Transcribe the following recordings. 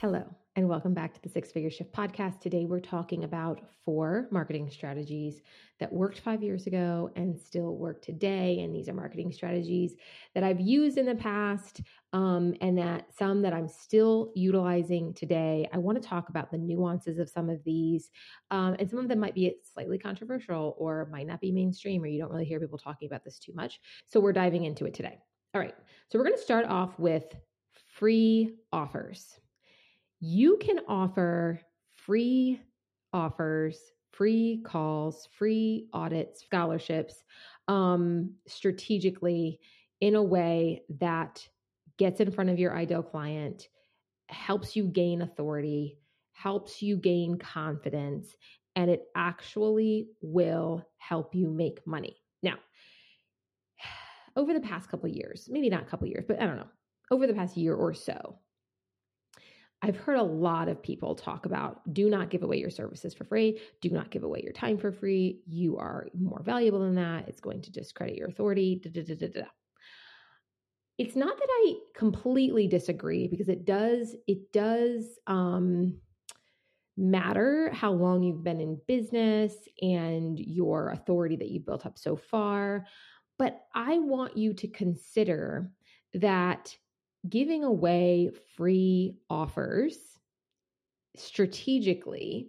Hello, and welcome back to the Six Figure Shift podcast. Today, we're talking about four marketing strategies that worked five years ago and still work today. And these are marketing strategies that I've used in the past um, and that some that I'm still utilizing today. I want to talk about the nuances of some of these. Um, and some of them might be slightly controversial or might not be mainstream, or you don't really hear people talking about this too much. So, we're diving into it today. All right. So, we're going to start off with free offers you can offer free offers, free calls, free audits, scholarships um, strategically in a way that gets in front of your ideal client, helps you gain authority, helps you gain confidence, and it actually will help you make money. Now, over the past couple years, maybe not a couple years, but I don't know, over the past year or so, I've heard a lot of people talk about do not give away your services for free. Do not give away your time for free. You are more valuable than that. It's going to discredit your authority. Da, da, da, it's not that I completely disagree because it does, it does um, matter how long you've been in business and your authority that you've built up so far. But I want you to consider that giving away free offers strategically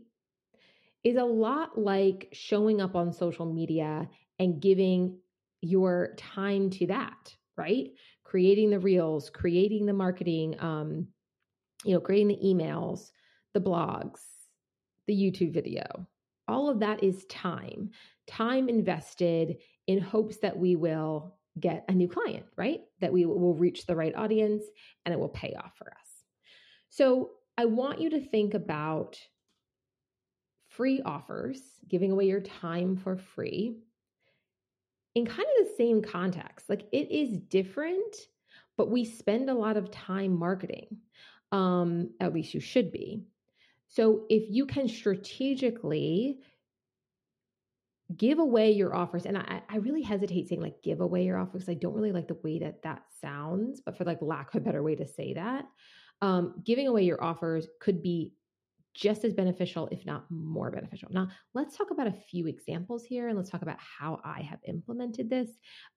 is a lot like showing up on social media and giving your time to that, right? Creating the reels, creating the marketing, um, you know, creating the emails, the blogs, the YouTube video. All of that is time, time invested in hopes that we will get a new client, right? That we will reach the right audience and it will pay off for us. So I want you to think about free offers, giving away your time for free in kind of the same context. Like it is different, but we spend a lot of time marketing. Um, at least you should be. So if you can strategically give away your offers and I, I really hesitate saying like give away your offers i don't really like the way that that sounds but for like lack of a better way to say that um, giving away your offers could be just as beneficial if not more beneficial. Now let's talk about a few examples here and let's talk about how i have implemented this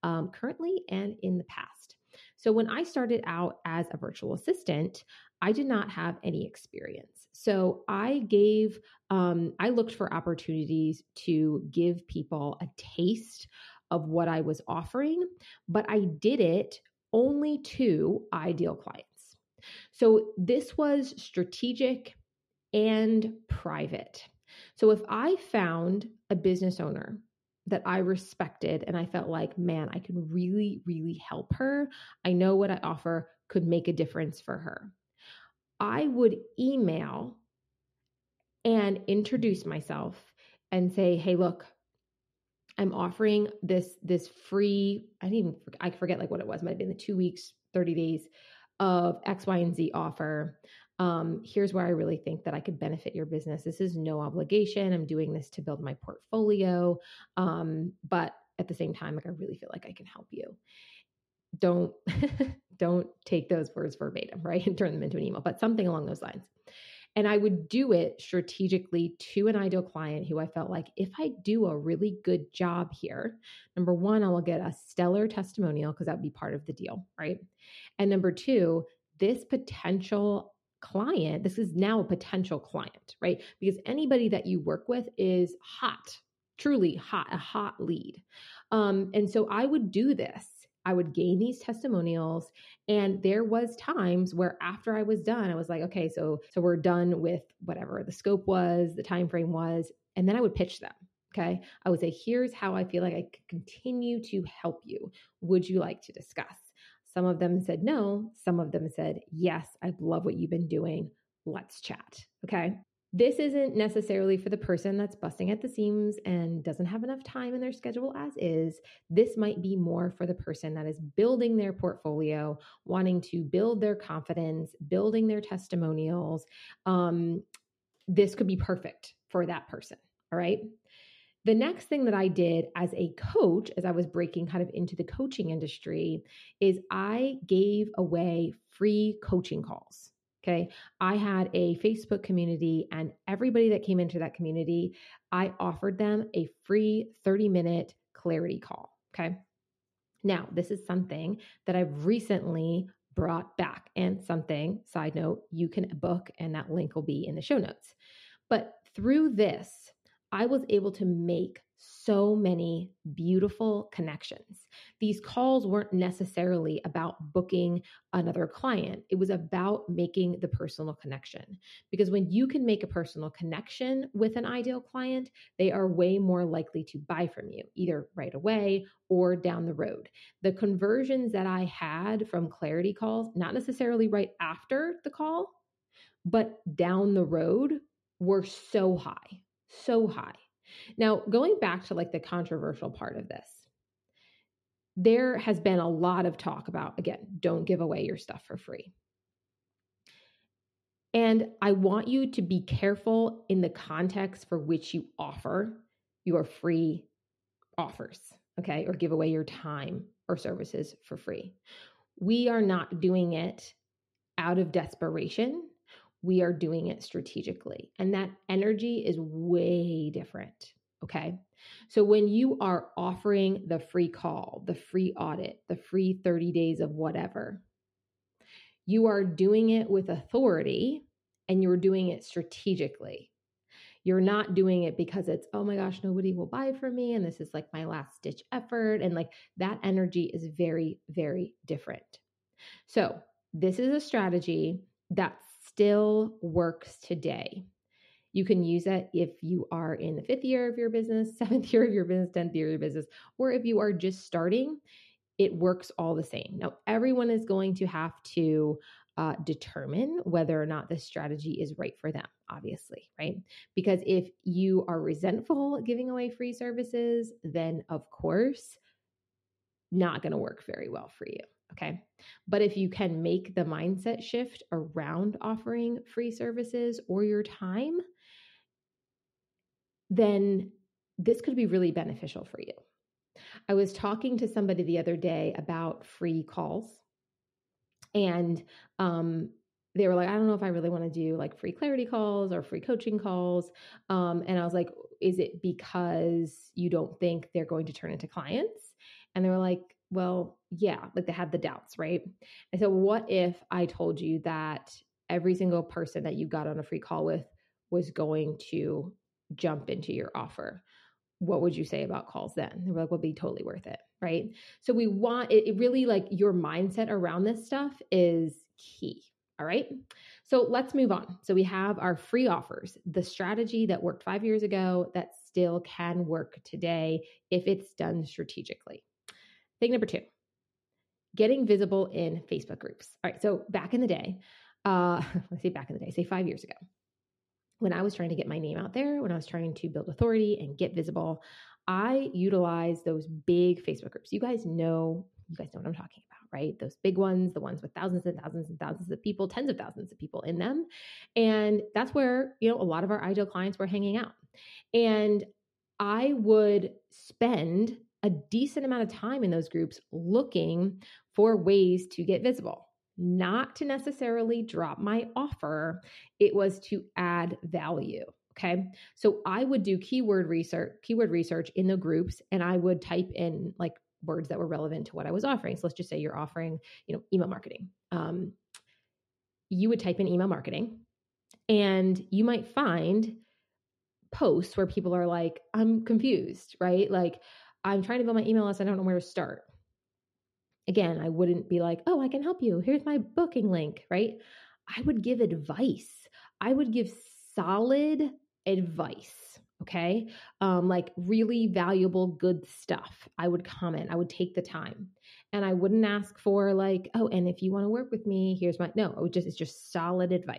um, currently and in the past. So when i started out as a virtual assistant I did not have any experience. So I gave, um, I looked for opportunities to give people a taste of what I was offering, but I did it only to ideal clients. So this was strategic and private. So if I found a business owner that I respected and I felt like, man, I can really, really help her, I know what I offer could make a difference for her. I would email and introduce myself and say, "Hey, look, I'm offering this this free. I didn't even I forget like what it was. Might have been the two weeks, thirty days of X, Y, and Z offer. Um, here's where I really think that I could benefit your business. This is no obligation. I'm doing this to build my portfolio, um, but at the same time, like I really feel like I can help you. Don't don't take those words verbatim, right? And turn them into an email, but something along those lines. And I would do it strategically to an ideal client who I felt like if I do a really good job here, number one, I will get a stellar testimonial because that would be part of the deal, right? And number two, this potential client, this is now a potential client, right? Because anybody that you work with is hot, truly hot, a hot lead. Um, and so I would do this I would gain these testimonials and there was times where after I was done I was like okay so so we're done with whatever the scope was the time frame was and then I would pitch them okay I would say here's how I feel like I could continue to help you would you like to discuss Some of them said no. Some of them said, yes, I love what you've been doing. Let's chat. Okay. This isn't necessarily for the person that's busting at the seams and doesn't have enough time in their schedule as is. This might be more for the person that is building their portfolio, wanting to build their confidence, building their testimonials. Um, this could be perfect for that person. All right. The next thing that I did as a coach, as I was breaking kind of into the coaching industry, is I gave away free coaching calls. Okay. I had a Facebook community, and everybody that came into that community, I offered them a free 30 minute clarity call. Okay. Now, this is something that I've recently brought back, and something, side note, you can book, and that link will be in the show notes. But through this, I was able to make so many beautiful connections. These calls weren't necessarily about booking another client, it was about making the personal connection. Because when you can make a personal connection with an ideal client, they are way more likely to buy from you, either right away or down the road. The conversions that I had from clarity calls, not necessarily right after the call, but down the road were so high, so high. Now, going back to like the controversial part of this, there has been a lot of talk about, again, don't give away your stuff for free. And I want you to be careful in the context for which you offer your free offers, okay, or give away your time or services for free. We are not doing it out of desperation we are doing it strategically. And that energy is way different. Okay. So when you are offering the free call, the free audit, the free 30 days of whatever, you are doing it with authority and you're doing it strategically. You're not doing it because it's, oh my gosh, nobody will buy from me. And this is like my last ditch effort. And like that energy is very, very different. So, this is a strategy that still works today. You can use it if you are in the fifth year of your business, seventh year of your business, 10th year of your business, or if you are just starting, it works all the same. Now, everyone is going to have to uh, determine whether or not this strategy is right for them, obviously, right? Because if you are resentful giving away free services, then of course, not going to work very well for you. Okay. But if you can make the mindset shift around offering free services or your time, then this could be really beneficial for you. I was talking to somebody the other day about free calls, and um, they were like, I don't know if I really want to do like free clarity calls or free coaching calls. Um, and I was like, is it because you don't think they're going to turn into clients? And they were like, well, yeah, like they had the doubts, right? And so, what if I told you that every single person that you got on a free call with was going to jump into your offer? What would you say about calls then? They were like, "Would be totally worth it, right? So we want it, it really like your mindset around this stuff is key. All right. So let's move on. So we have our free offers, the strategy that worked five years ago that still can work today if it's done strategically. Thing number two, getting visible in Facebook groups. All right. So back in the day, uh, let's say back in the day, say five years ago, when I was trying to get my name out there, when I was trying to build authority and get visible, I utilized those big Facebook groups. You guys know, you guys know what I'm talking about, right? Those big ones, the ones with thousands and thousands and thousands of people, tens of thousands of people in them. And that's where, you know, a lot of our ideal clients were hanging out. And I would spend a decent amount of time in those groups looking for ways to get visible, not to necessarily drop my offer. It was to add value. Okay. So I would do keyword research, keyword research in the groups, and I would type in like words that were relevant to what I was offering. So let's just say you're offering, you know, email marketing. Um, you would type in email marketing, and you might find posts where people are like, I'm confused, right? Like, I'm trying to build my email list. I don't know where to start. Again, I wouldn't be like, oh, I can help you. Here's my booking link, right? I would give advice. I would give solid advice. Okay. Um, like really valuable, good stuff. I would comment, I would take the time. And I wouldn't ask for, like, oh, and if you want to work with me, here's my, no, it would just, it's just solid advice.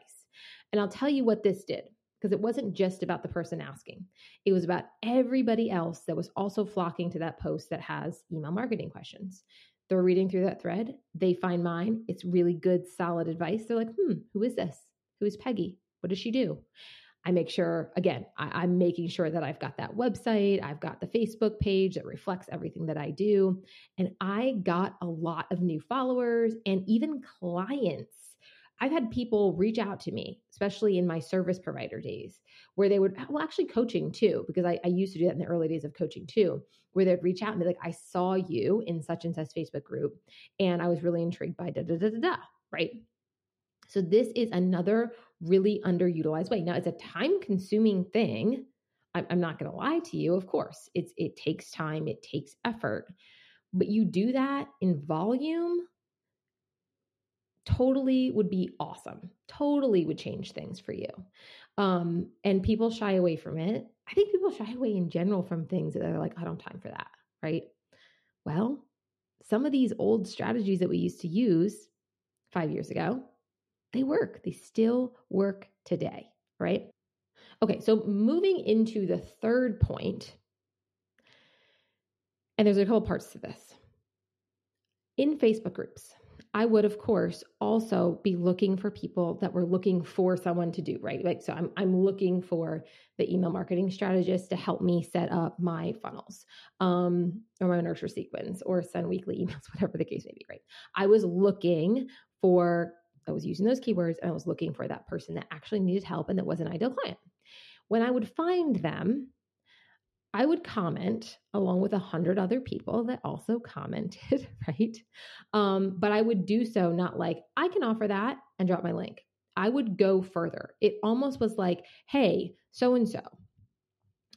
And I'll tell you what this did because it wasn't just about the person asking. It was about everybody else that was also flocking to that post that has email marketing questions. They're reading through that thread. They find mine. It's really good, solid advice. They're like, hmm, who is this? Who is Peggy? What does she do? I make sure, again, I, am making sure that I've got that website, I've got the Facebook page that reflects everything that I do. And I got a lot of new followers and even clients. I've had people reach out to me, especially in my service provider days, where they would, uh, well, actually coaching too, because I, I used to do that in the early days of coaching too, where they'd reach out and be like, I saw you in such and such Facebook group, and I was really intrigued by da da da da da, right? So this is another really underutilized way. Now, it's a time consuming thing. I'm, I'm not going to lie to you. Of course, it's it takes time, it takes effort, but you do that in volume. Totally would be awesome. Totally would change things for you. Um, and people shy away from it. I think people shy away in general from things that are like, I don't have time for that, right? Well, some of these old strategies that we used to use five years ago they work. They still work today, right? Okay, so moving into the third point, and there's a couple parts to this. In Facebook groups, I would, of course, also be looking for people that were looking for someone to do, right? Like, so I'm, I'm looking for the email marketing strategist to help me set up my funnels um, or my nurture sequence or send weekly emails, whatever the case may be, right? I was looking for I was using those keywords and I was looking for that person that actually needed help and that was an ideal client. When I would find them, I would comment along with a hundred other people that also commented, right? Um, but I would do so not like, I can offer that and drop my link. I would go further. It almost was like, hey, so and so,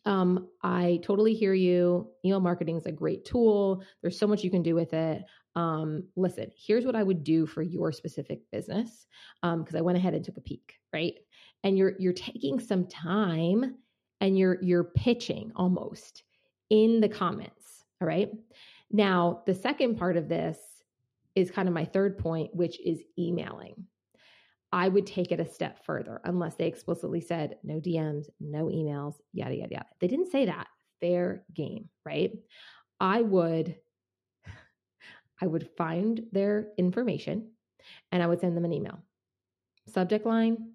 um, I totally hear you. Email marketing is a great tool. There's so much you can do with it um, listen, here's what I would do for your specific business. Um, cause I went ahead and took a peek, right? And you're, you're taking some time and you're, you're pitching almost in the comments. All right. Now, the second part of this is kind of my third point, which is emailing. I would take it a step further unless they explicitly said no DMs, no emails, yada, yada, yada. They didn't say that. Fair game, right? I would I would find their information and I would send them an email. Subject line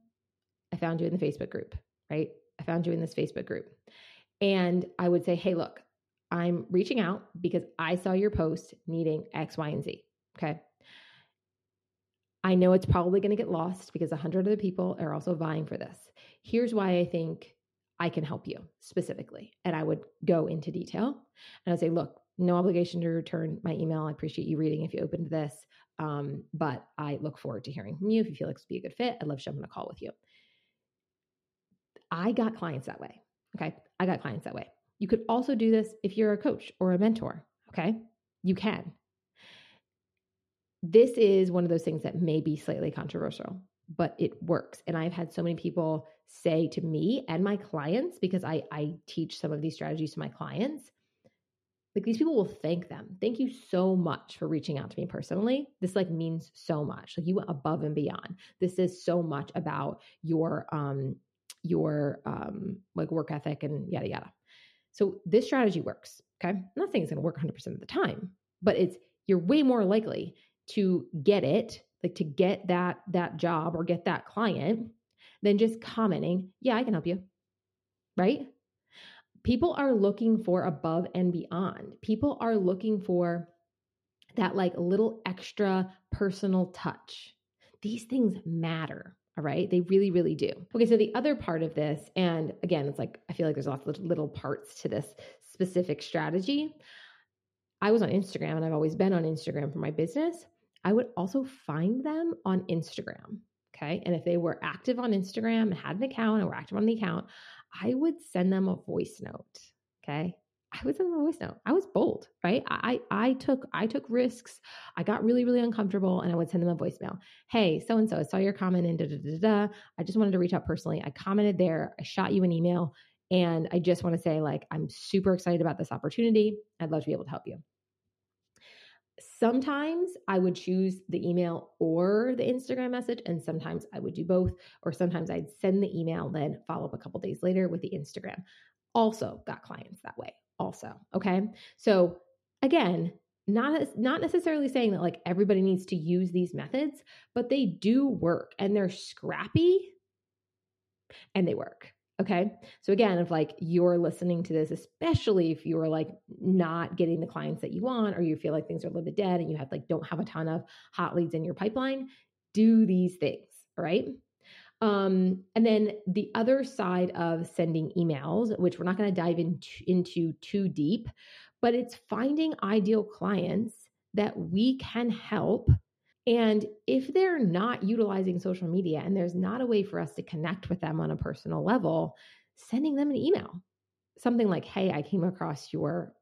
I found you in the Facebook group, right? I found you in this Facebook group. And I would say, hey, look, I'm reaching out because I saw your post needing X, Y, and Z. Okay. I know it's probably going to get lost because a hundred other people are also vying for this. Here's why I think I can help you specifically. And I would go into detail and I'd say, look, no obligation to return my email. I appreciate you reading if you opened this. Um, but I look forward to hearing from you. If you feel like would be a good fit, I'd love to jump on a call with you. I got clients that way. Okay. I got clients that way. You could also do this if you're a coach or a mentor. Okay. You can. This is one of those things that may be slightly controversial, but it works. And I've had so many people say to me and my clients, because I, I teach some of these strategies to my clients, like these people will thank them. Thank you so much for reaching out to me personally. This like means so much. Like you went above and beyond. This is so much about your um your um like work ethic and yada yada. So this strategy works. Okay. I'm not saying it's gonna work 100% of the time, but it's you're way more likely to get it, like to get that that job or get that client than just commenting, yeah, I can help you. Right? people are looking for above and beyond. People are looking for that like little extra personal touch. These things matter. All right. They really, really do. Okay. So the other part of this, and again, it's like, I feel like there's lots of little parts to this specific strategy. I was on Instagram and I've always been on Instagram for my business. I would also find them on Instagram. Okay. And if they were active on Instagram and had an account and were active on the account, I would send them a voice note. Okay. I send them a voice note. I was bold, right? I I took I took risks. I got really really uncomfortable, and I would send them a voicemail. Hey, so and so, I saw your comment and da da da da. I just wanted to reach out personally. I commented there. I shot you an email. And I just want to say, like, I'm super excited about this opportunity. I'd love to be able to help you. Sometimes I would choose the email or the Instagram message, and sometimes I would do both, or sometimes I'd send the email, then follow up a couple days later with the Instagram. Also, got clients that way. Also, okay. So again, not not necessarily saying that like everybody needs to use these methods, but they do work and they're scrappy and they work. Okay. So again, if like you're listening to this, especially if you're like not getting the clients that you want, or you feel like things are a little bit dead and you have like don't have a ton of hot leads in your pipeline, do these things. Right. Um, and then the other side of sending emails, which we're not going to dive into, into too deep, but it's finding ideal clients that we can help. And if they're not utilizing social media and there's not a way for us to connect with them on a personal level, sending them an email. Something like, hey, I came across your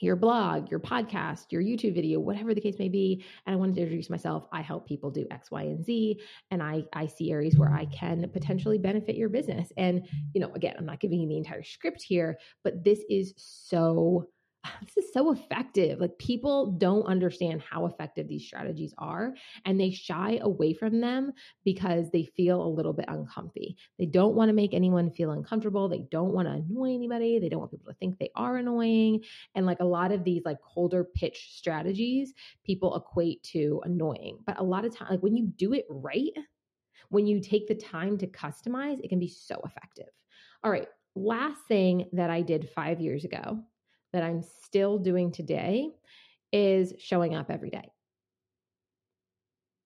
your blog, your podcast, your YouTube video, whatever the case may be. And I wanted to introduce myself. I help people do X, Y, and Z. And I, I see areas where I can potentially benefit your business. And, you know, again, I'm not giving you the entire script here, but this is so this is so effective. Like people don't understand how effective these strategies are and they shy away from them because they feel a little bit uncomfy. They don't want to make anyone feel uncomfortable. They don't want to annoy anybody. They don't want people to think they are annoying. And like a lot of these like colder pitch strategies, people equate to annoying. But a lot of time like when you do it right, when you take the time to customize, it can be so effective. All right, last thing that I did 5 years ago that I'm still doing today is showing up every day.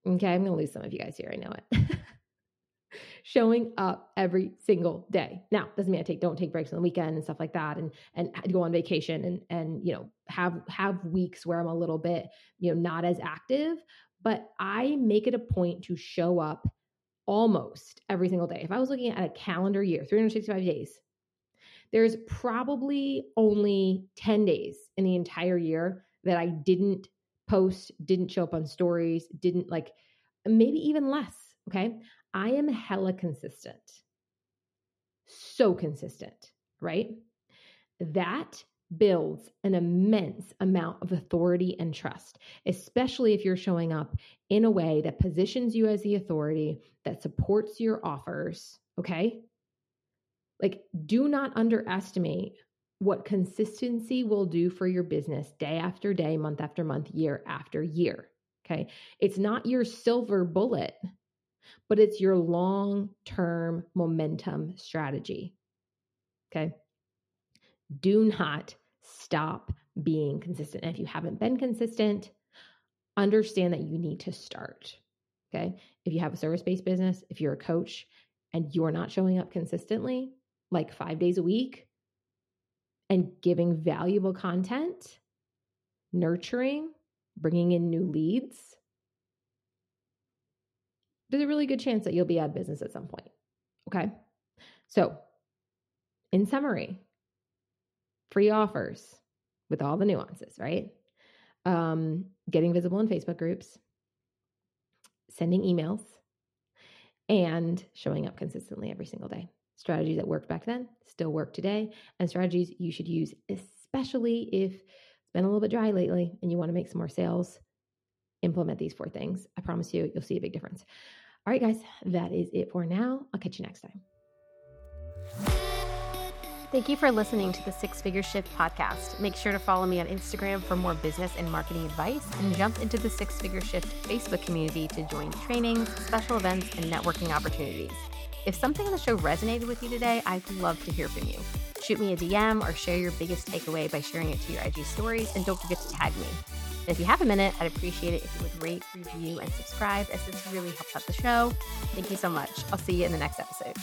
Okay, I'm going to lose some of you guys here. I know it. showing up every single day. Now, doesn't mean I take don't take breaks on the weekend and stuff like that and and go on vacation and and you know, have have weeks where I'm a little bit, you know, not as active, but I make it a point to show up almost every single day. If I was looking at a calendar year, 365 days, there's probably only 10 days in the entire year that I didn't post, didn't show up on stories, didn't like, maybe even less. Okay. I am hella consistent. So consistent, right? That builds an immense amount of authority and trust, especially if you're showing up in a way that positions you as the authority, that supports your offers. Okay. Like, do not underestimate what consistency will do for your business day after day, month after month, year after year. Okay. It's not your silver bullet, but it's your long term momentum strategy. Okay. Do not stop being consistent. And if you haven't been consistent, understand that you need to start. Okay. If you have a service based business, if you're a coach and you're not showing up consistently, like five days a week and giving valuable content, nurturing, bringing in new leads, there's a really good chance that you'll be out of business at some point. Okay. So, in summary, free offers with all the nuances, right? Um, getting visible in Facebook groups, sending emails, and showing up consistently every single day. Strategies that worked back then still work today, and strategies you should use, especially if it's been a little bit dry lately and you want to make some more sales. Implement these four things. I promise you, you'll see a big difference. All right, guys, that is it for now. I'll catch you next time. Thank you for listening to the Six Figure Shift podcast. Make sure to follow me on Instagram for more business and marketing advice and jump into the Six Figure Shift Facebook community to join trainings, special events, and networking opportunities. If something in the show resonated with you today, I'd love to hear from you. Shoot me a DM or share your biggest takeaway by sharing it to your IG stories, and don't forget to tag me. And if you have a minute, I'd appreciate it if you would rate, review, and subscribe, as this really helps out the show. Thank you so much. I'll see you in the next episode.